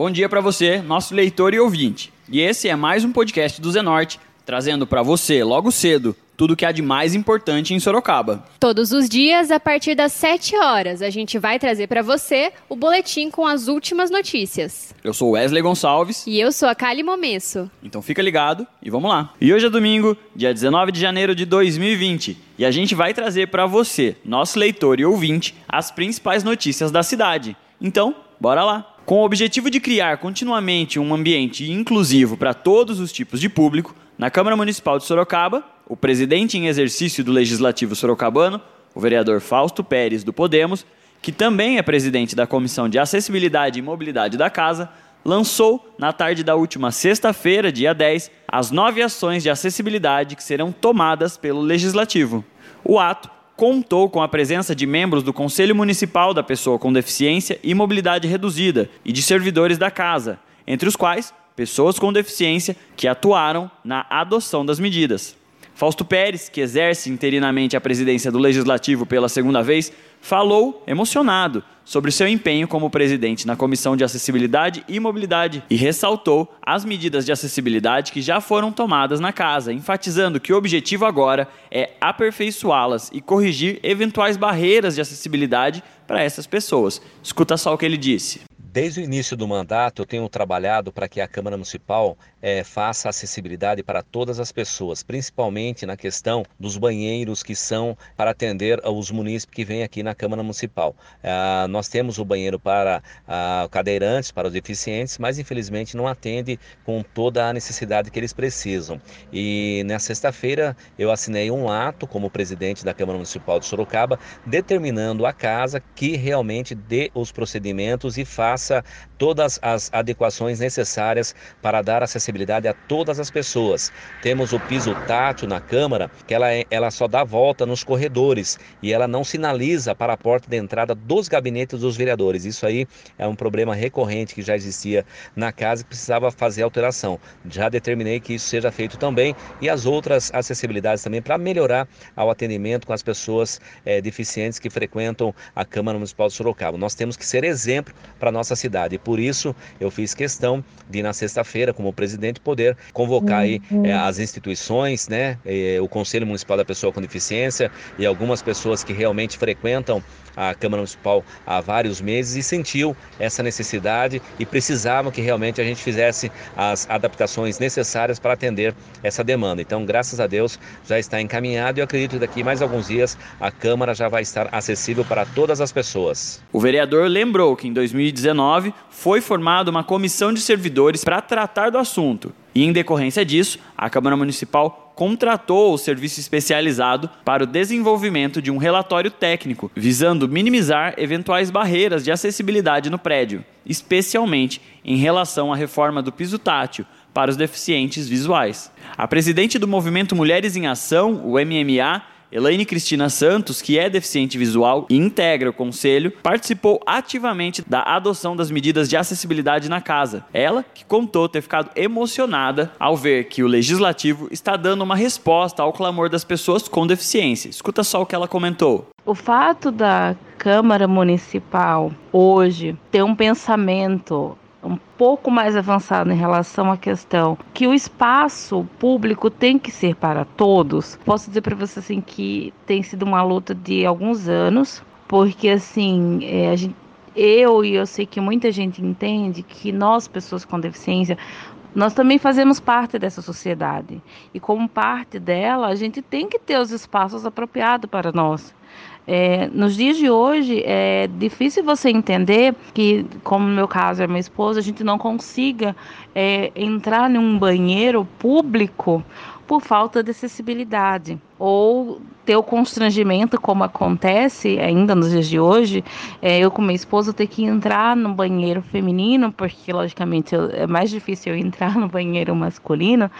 Bom dia para você, nosso leitor e ouvinte. E esse é mais um podcast do Zenorte, trazendo para você, logo cedo, tudo que há de mais importante em Sorocaba. Todos os dias, a partir das 7 horas, a gente vai trazer para você o boletim com as últimas notícias. Eu sou Wesley Gonçalves. E eu sou a Kali Momesso. Então fica ligado e vamos lá. E hoje é domingo, dia 19 de janeiro de 2020, e a gente vai trazer para você, nosso leitor e ouvinte, as principais notícias da cidade. Então, bora lá! Com o objetivo de criar continuamente um ambiente inclusivo para todos os tipos de público, na Câmara Municipal de Sorocaba, o presidente em exercício do Legislativo Sorocabano, o vereador Fausto Pérez, do Podemos, que também é presidente da Comissão de Acessibilidade e Mobilidade da Casa, lançou, na tarde da última sexta-feira, dia 10, as nove ações de acessibilidade que serão tomadas pelo Legislativo. O ato contou com a presença de membros do Conselho Municipal da Pessoa com Deficiência e Mobilidade Reduzida e de servidores da casa, entre os quais pessoas com deficiência que atuaram na adoção das medidas. Fausto Pérez, que exerce interinamente a presidência do Legislativo pela segunda vez, falou, emocionado, sobre seu empenho como presidente na Comissão de Acessibilidade e Mobilidade e ressaltou as medidas de acessibilidade que já foram tomadas na casa, enfatizando que o objetivo agora é aperfeiçoá-las e corrigir eventuais barreiras de acessibilidade para essas pessoas. Escuta só o que ele disse. Desde o início do mandato, eu tenho trabalhado para que a Câmara Municipal é, faça acessibilidade para todas as pessoas, principalmente na questão dos banheiros que são para atender os munícipes que vêm aqui na Câmara Municipal. Ah, nós temos o banheiro para ah, cadeirantes, para os deficientes, mas infelizmente não atende com toda a necessidade que eles precisam. E na sexta-feira eu assinei um ato como presidente da Câmara Municipal de Sorocaba, determinando a casa que realmente dê os procedimentos e faça faça todas as adequações necessárias para dar acessibilidade a todas as pessoas. Temos o piso tátil na Câmara, que ela, é, ela só dá volta nos corredores e ela não sinaliza para a porta de entrada dos gabinetes dos vereadores. Isso aí é um problema recorrente que já existia na casa e precisava fazer alteração. Já determinei que isso seja feito também e as outras acessibilidades também para melhorar o atendimento com as pessoas é, deficientes que frequentam a Câmara Municipal de Sorocaba. Nós temos que ser exemplo para nossa cidade. E por isso eu fiz questão de na sexta-feira, como presidente, poder convocar aí é, as instituições, né, o Conselho Municipal da Pessoa com Deficiência e algumas pessoas que realmente frequentam a Câmara Municipal há vários meses e sentiu essa necessidade e precisavam que realmente a gente fizesse as adaptações necessárias para atender essa demanda. Então, graças a Deus, já está encaminhado e eu acredito que daqui mais alguns dias a Câmara já vai estar acessível para todas as pessoas. O vereador lembrou que em 2019 foi formada uma comissão de servidores para tratar do assunto. E em decorrência disso, a Câmara Municipal contratou o serviço especializado para o desenvolvimento de um relatório técnico visando minimizar eventuais barreiras de acessibilidade no prédio, especialmente em relação à reforma do piso tátil para os deficientes visuais. A presidente do Movimento Mulheres em Ação, o MMA, Elaine Cristina Santos, que é deficiente visual e integra o conselho, participou ativamente da adoção das medidas de acessibilidade na casa. Ela que contou ter ficado emocionada ao ver que o legislativo está dando uma resposta ao clamor das pessoas com deficiência. Escuta só o que ela comentou. O fato da Câmara Municipal hoje ter um pensamento um pouco mais avançado em relação à questão que o espaço público tem que ser para todos. Posso dizer para você assim que tem sido uma luta de alguns anos, porque assim é, gente, eu e eu sei que muita gente entende que nós pessoas com deficiência nós também fazemos parte dessa sociedade e como parte dela a gente tem que ter os espaços apropriados para nós. É, nos dias de hoje, é difícil você entender que, como no meu caso é minha esposa, a gente não consiga é, entrar num banheiro público por falta de acessibilidade ou ter o constrangimento, como acontece ainda nos dias de hoje, é, eu com minha esposa ter que entrar no banheiro feminino, porque logicamente eu, é mais difícil eu entrar no banheiro masculino,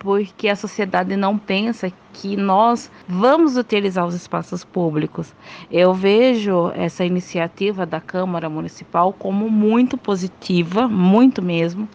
porque a sociedade não pensa que nós vamos utilizar os espaços públicos. Eu vejo essa iniciativa da Câmara Municipal como muito positiva, muito mesmo,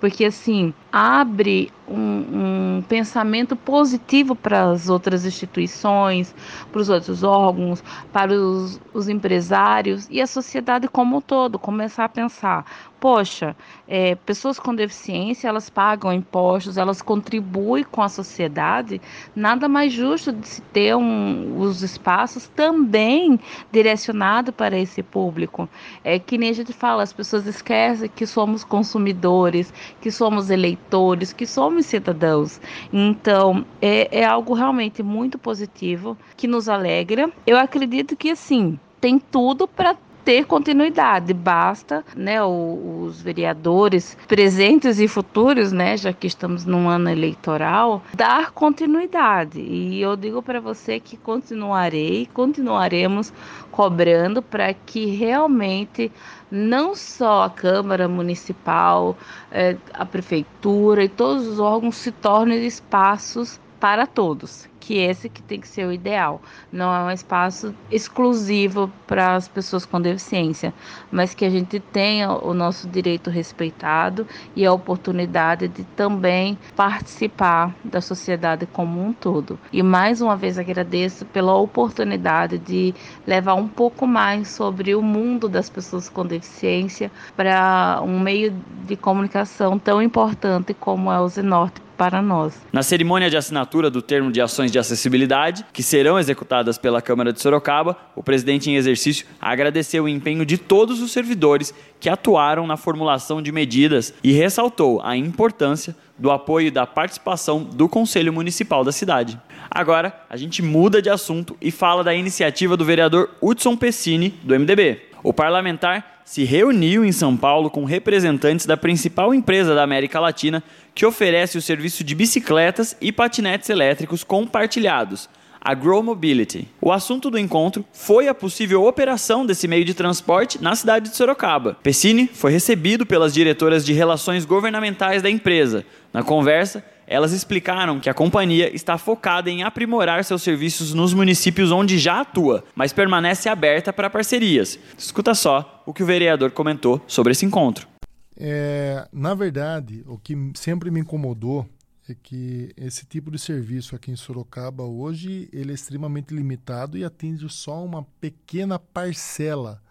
porque assim abre um, um pensamento positivo para as outras instituições para os outros órgãos, para os, os empresários e a sociedade como um todo, começar a pensar poxa, é, pessoas com deficiência, elas pagam impostos, elas contribuem com a sociedade, nada mais justo de se ter um, os espaços também direcionados para esse público. É que nem a gente fala, as pessoas esquecem que somos consumidores, que somos eleitores, que somos cidadãos. Então, é, é algo realmente muito positivo, que nos alegra. Eu acredito que, assim, tem tudo para ter continuidade. Basta, né, os vereadores presentes e futuros, né, já que estamos num ano eleitoral, dar continuidade. E eu digo para você que continuarei, continuaremos cobrando para que realmente não só a Câmara Municipal, eh, a Prefeitura e todos os órgãos se tornem espaços para todos, que esse que tem que ser o ideal. Não é um espaço exclusivo para as pessoas com deficiência, mas que a gente tenha o nosso direito respeitado e a oportunidade de também participar da sociedade como um todo. E mais uma vez agradeço pela oportunidade de levar um pouco mais sobre o mundo das pessoas com deficiência para um meio de comunicação tão importante como é o Zenorte para nós. Na cerimônia de assinatura do termo de ações de acessibilidade, que serão executadas pela Câmara de Sorocaba, o presidente em exercício agradeceu o empenho de todos os servidores que atuaram na formulação de medidas e ressaltou a importância do apoio e da participação do Conselho Municipal da cidade. Agora, a gente muda de assunto e fala da iniciativa do vereador Hudson Pessini, do MDB. O parlamentar se reuniu em São Paulo com representantes da principal empresa da América Latina que oferece o serviço de bicicletas e patinetes elétricos compartilhados, a Grow Mobility. O assunto do encontro foi a possível operação desse meio de transporte na cidade de Sorocaba. Pessini foi recebido pelas diretoras de relações governamentais da empresa. Na conversa, elas explicaram que a companhia está focada em aprimorar seus serviços nos municípios onde já atua, mas permanece aberta para parcerias. Escuta só o que o vereador comentou sobre esse encontro. É, na verdade, o que sempre me incomodou é que esse tipo de serviço aqui em Sorocaba hoje ele é extremamente limitado e atende só uma pequena parcela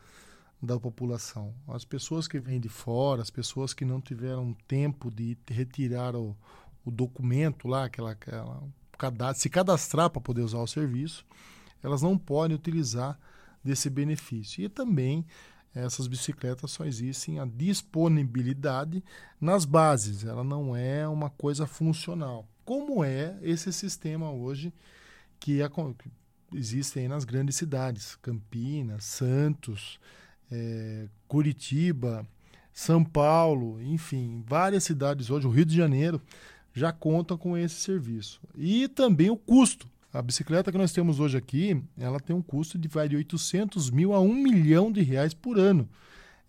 da população. As pessoas que vêm de fora, as pessoas que não tiveram tempo de retirar o, o documento lá, aquela, aquela se cadastrar para poder usar o serviço, elas não podem utilizar desse benefício. E também essas bicicletas só existem a disponibilidade nas bases, ela não é uma coisa funcional. Como é esse sistema hoje que, é, que existe aí nas grandes cidades, Campinas, Santos, é, Curitiba, São Paulo, enfim, várias cidades hoje, o Rio de Janeiro, já conta com esse serviço. E também o custo. A bicicleta que nós temos hoje aqui, ela tem um custo de, vai de 800 mil a 1 milhão de reais por ano.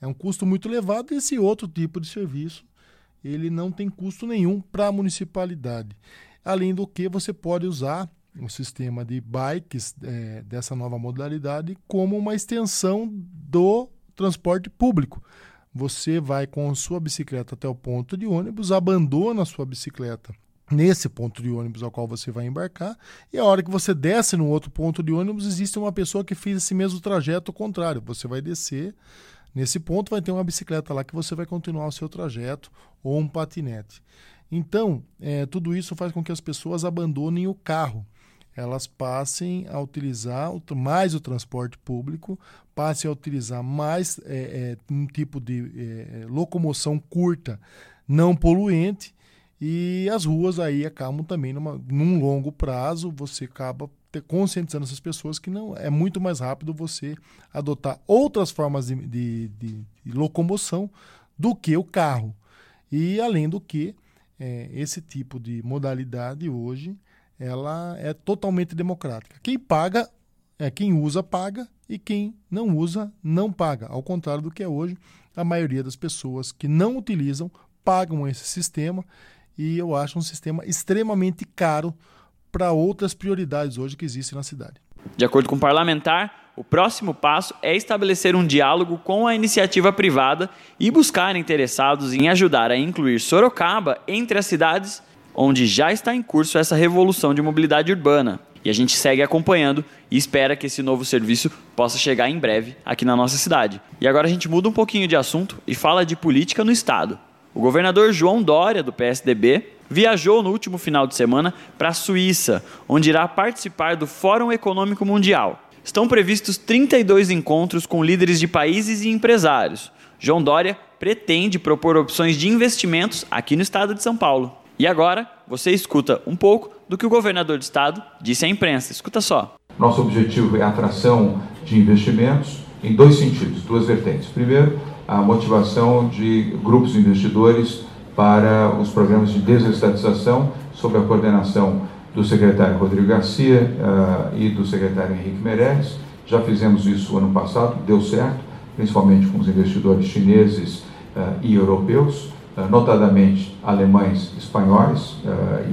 É um custo muito elevado. Esse outro tipo de serviço, ele não tem custo nenhum para a municipalidade. Além do que, você pode usar o sistema de bikes é, dessa nova modalidade como uma extensão do transporte público. Você vai com sua bicicleta até o ponto de ônibus, abandona a sua bicicleta nesse ponto de ônibus ao qual você vai embarcar, e a hora que você desce no outro ponto de ônibus, existe uma pessoa que fez esse mesmo trajeto contrário. Você vai descer nesse ponto, vai ter uma bicicleta lá que você vai continuar o seu trajeto ou um patinete. Então, é, tudo isso faz com que as pessoas abandonem o carro elas passem a utilizar mais o transporte público, passem a utilizar mais é, é, um tipo de é, locomoção curta, não poluente, e as ruas aí acabam também numa, num longo prazo, você acaba conscientizando essas pessoas que não é muito mais rápido você adotar outras formas de, de, de, de locomoção do que o carro. E além do que, é, esse tipo de modalidade hoje ela é totalmente democrática. Quem paga é quem usa paga e quem não usa não paga. Ao contrário do que é hoje, a maioria das pessoas que não utilizam pagam esse sistema e eu acho um sistema extremamente caro para outras prioridades hoje que existem na cidade. De acordo com o parlamentar, o próximo passo é estabelecer um diálogo com a iniciativa privada e buscar interessados em ajudar a incluir Sorocaba entre as cidades onde já está em curso essa revolução de mobilidade urbana. E a gente segue acompanhando e espera que esse novo serviço possa chegar em breve aqui na nossa cidade. E agora a gente muda um pouquinho de assunto e fala de política no estado. O governador João Dória, do PSDB, viajou no último final de semana para a Suíça, onde irá participar do Fórum Econômico Mundial. Estão previstos 32 encontros com líderes de países e empresários. João Dória pretende propor opções de investimentos aqui no estado de São Paulo. E agora, você escuta um pouco do que o governador do estado disse à imprensa. Escuta só. Nosso objetivo é a atração de investimentos em dois sentidos, duas vertentes. Primeiro, a motivação de grupos investidores para os programas de desestatização, sob a coordenação do secretário Rodrigo Garcia uh, e do secretário Henrique Meirelles. Já fizemos isso ano passado, deu certo, principalmente com os investidores chineses uh, e europeus, notadamente alemães, espanhóis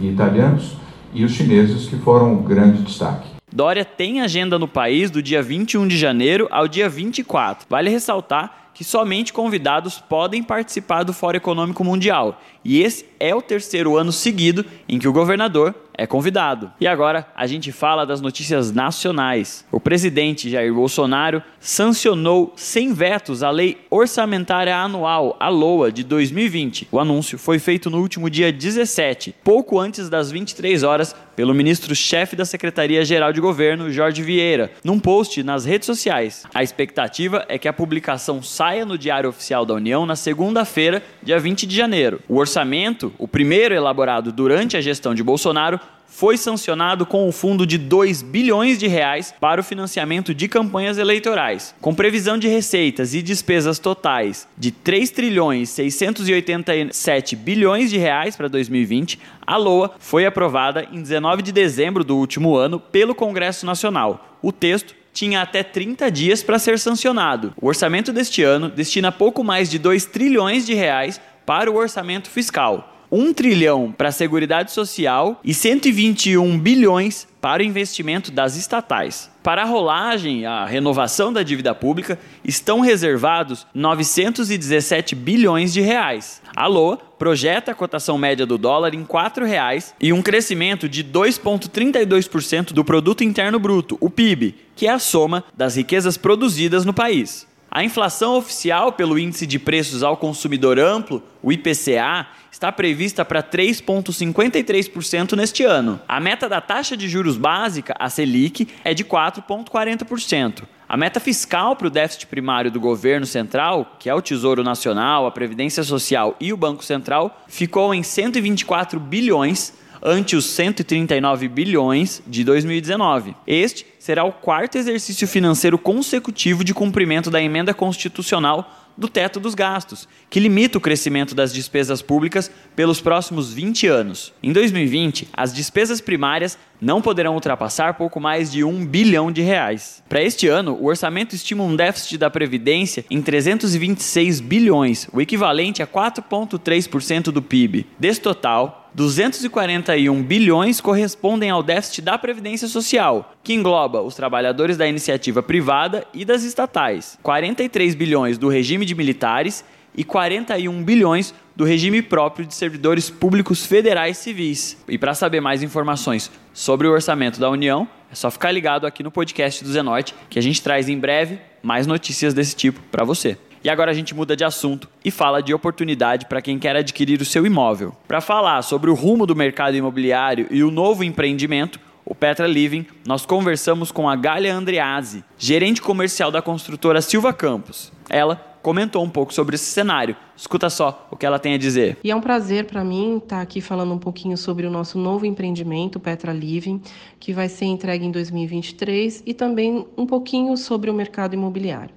e italianos, e os chineses que foram um grande destaque. Dória tem agenda no país do dia 21 de janeiro ao dia 24. Vale ressaltar que somente convidados podem participar do Fórum Econômico Mundial. E esse é o terceiro ano seguido em que o governador é convidado. E agora a gente fala das notícias nacionais. O presidente Jair Bolsonaro sancionou sem vetos a Lei Orçamentária Anual, a LOA, de 2020. O anúncio foi feito no último dia 17, pouco antes das 23 horas, pelo ministro-chefe da Secretaria-Geral de Governo, Jorge Vieira, num post nas redes sociais. A expectativa é que a publicação saia no Diário Oficial da União na segunda-feira, dia 20 de janeiro. O orçamento, o primeiro elaborado durante a gestão de Bolsonaro, foi sancionado com um fundo de 2 bilhões de reais para o financiamento de campanhas eleitorais, com previsão de receitas e despesas totais de 3 trilhões 687 bilhões de reais para 2020. A LOA foi aprovada em 19 de dezembro do último ano pelo Congresso Nacional. O texto tinha até 30 dias para ser sancionado. O orçamento deste ano destina pouco mais de 2 trilhões de reais para o orçamento fiscal. 1 trilhão para a Seguridade Social e 121 bilhões para o investimento das estatais. Para a rolagem, a renovação da dívida pública, estão reservados 917 bilhões de reais. A LOA projeta a cotação média do dólar em R$ 4,00 e um crescimento de 2,32% do produto interno bruto, o PIB, que é a soma das riquezas produzidas no país. A inflação oficial pelo Índice de Preços ao Consumidor Amplo, o IPCA, está prevista para 3,53% neste ano. A meta da taxa de juros básica, a Selic, é de 4,40%. A meta fiscal para o déficit primário do governo central, que é o Tesouro Nacional, a Previdência Social e o Banco Central, ficou em 124 bilhões ante os 139 bilhões de 2019. Este será o quarto exercício financeiro consecutivo de cumprimento da emenda constitucional do teto dos gastos, que limita o crescimento das despesas públicas pelos próximos 20 anos. Em 2020, as despesas primárias não poderão ultrapassar pouco mais de um bilhão de reais. Para este ano, o orçamento estima um déficit da Previdência em 326 bilhões, o equivalente a 4,3% do PIB. Desse total, 241 bilhões correspondem ao déficit da Previdência Social, que engloba os trabalhadores da iniciativa privada e das estatais, 43 bilhões do regime de militares e 41 bilhões do regime próprio de servidores públicos federais civis. E para saber mais informações sobre o orçamento da União, é só ficar ligado aqui no podcast do Zenorte, que a gente traz em breve mais notícias desse tipo para você. E agora a gente muda de assunto e fala de oportunidade para quem quer adquirir o seu imóvel. Para falar sobre o rumo do mercado imobiliário e o novo empreendimento, o Petra Living, nós conversamos com a Galia Andreazzi, gerente comercial da construtora Silva Campos. Ela comentou um pouco sobre esse cenário. Escuta só o que ela tem a dizer. E é um prazer para mim estar aqui falando um pouquinho sobre o nosso novo empreendimento, Petra Living, que vai ser entregue em 2023 e também um pouquinho sobre o mercado imobiliário.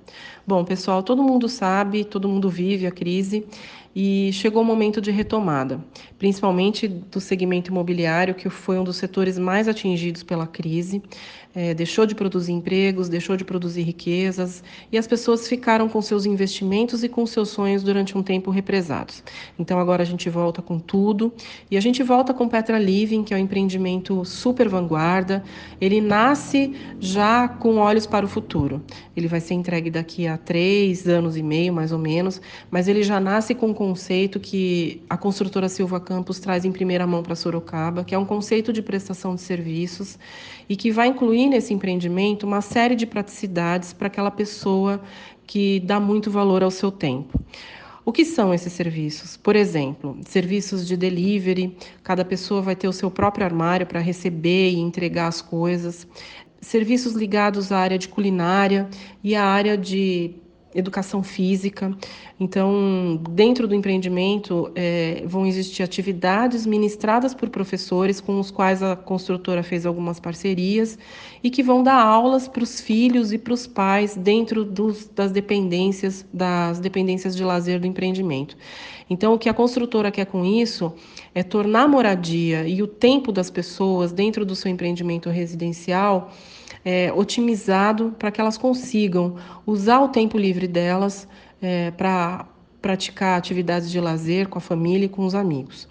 Bom, pessoal, todo mundo sabe, todo mundo vive a crise e chegou o momento de retomada, principalmente do segmento imobiliário, que foi um dos setores mais atingidos pela crise. É, deixou de produzir empregos, deixou de produzir riquezas e as pessoas ficaram com seus investimentos e com seus sonhos durante um tempo represados. Então agora a gente volta com tudo e a gente volta com Petra Living, que é um empreendimento super vanguarda. Ele nasce já com olhos para o futuro. Ele vai ser entregue daqui a três anos e meio, mais ou menos, mas ele já nasce com um conceito que a construtora Silva Campos traz em primeira mão para Sorocaba, que é um conceito de prestação de serviços e que vai incluir nesse empreendimento uma série de praticidades para aquela pessoa que dá muito valor ao seu tempo. O que são esses serviços? Por exemplo, serviços de delivery, cada pessoa vai ter o seu próprio armário para receber e entregar as coisas. Serviços ligados à área de culinária e à área de educação física. Então, dentro do empreendimento, é, vão existir atividades ministradas por professores com os quais a construtora fez algumas parcerias e que vão dar aulas para os filhos e para os pais dentro dos, das dependências, das dependências de lazer do empreendimento. Então, o que a construtora quer com isso é tornar a moradia e o tempo das pessoas dentro do seu empreendimento residencial é, otimizado para que elas consigam usar o tempo livre delas é, para praticar atividades de lazer com a família e com os amigos.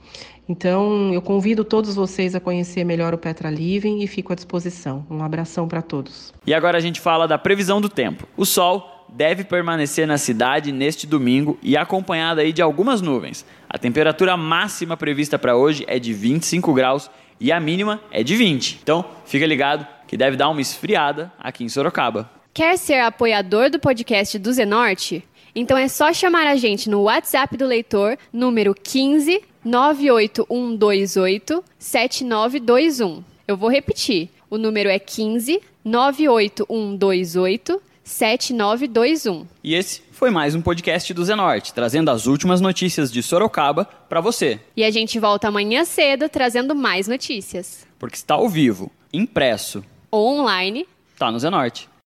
Então, eu convido todos vocês a conhecer melhor o Petra Living e fico à disposição. Um abração para todos. E agora a gente fala da previsão do tempo. O sol deve permanecer na cidade neste domingo e acompanhado aí de algumas nuvens. A temperatura máxima prevista para hoje é de 25 graus e a mínima é de 20. Então, fica ligado que deve dar uma esfriada aqui em Sorocaba. Quer ser apoiador do podcast do Zenorte? Então é só chamar a gente no WhatsApp do leitor, número 15 98128 7921. Eu vou repetir. O número é 15 98128 7921. E esse foi mais um podcast do Zenorte, trazendo as últimas notícias de Sorocaba para você. E a gente volta amanhã cedo trazendo mais notícias. Porque está ao vivo, impresso ou online, tá no Zenorte.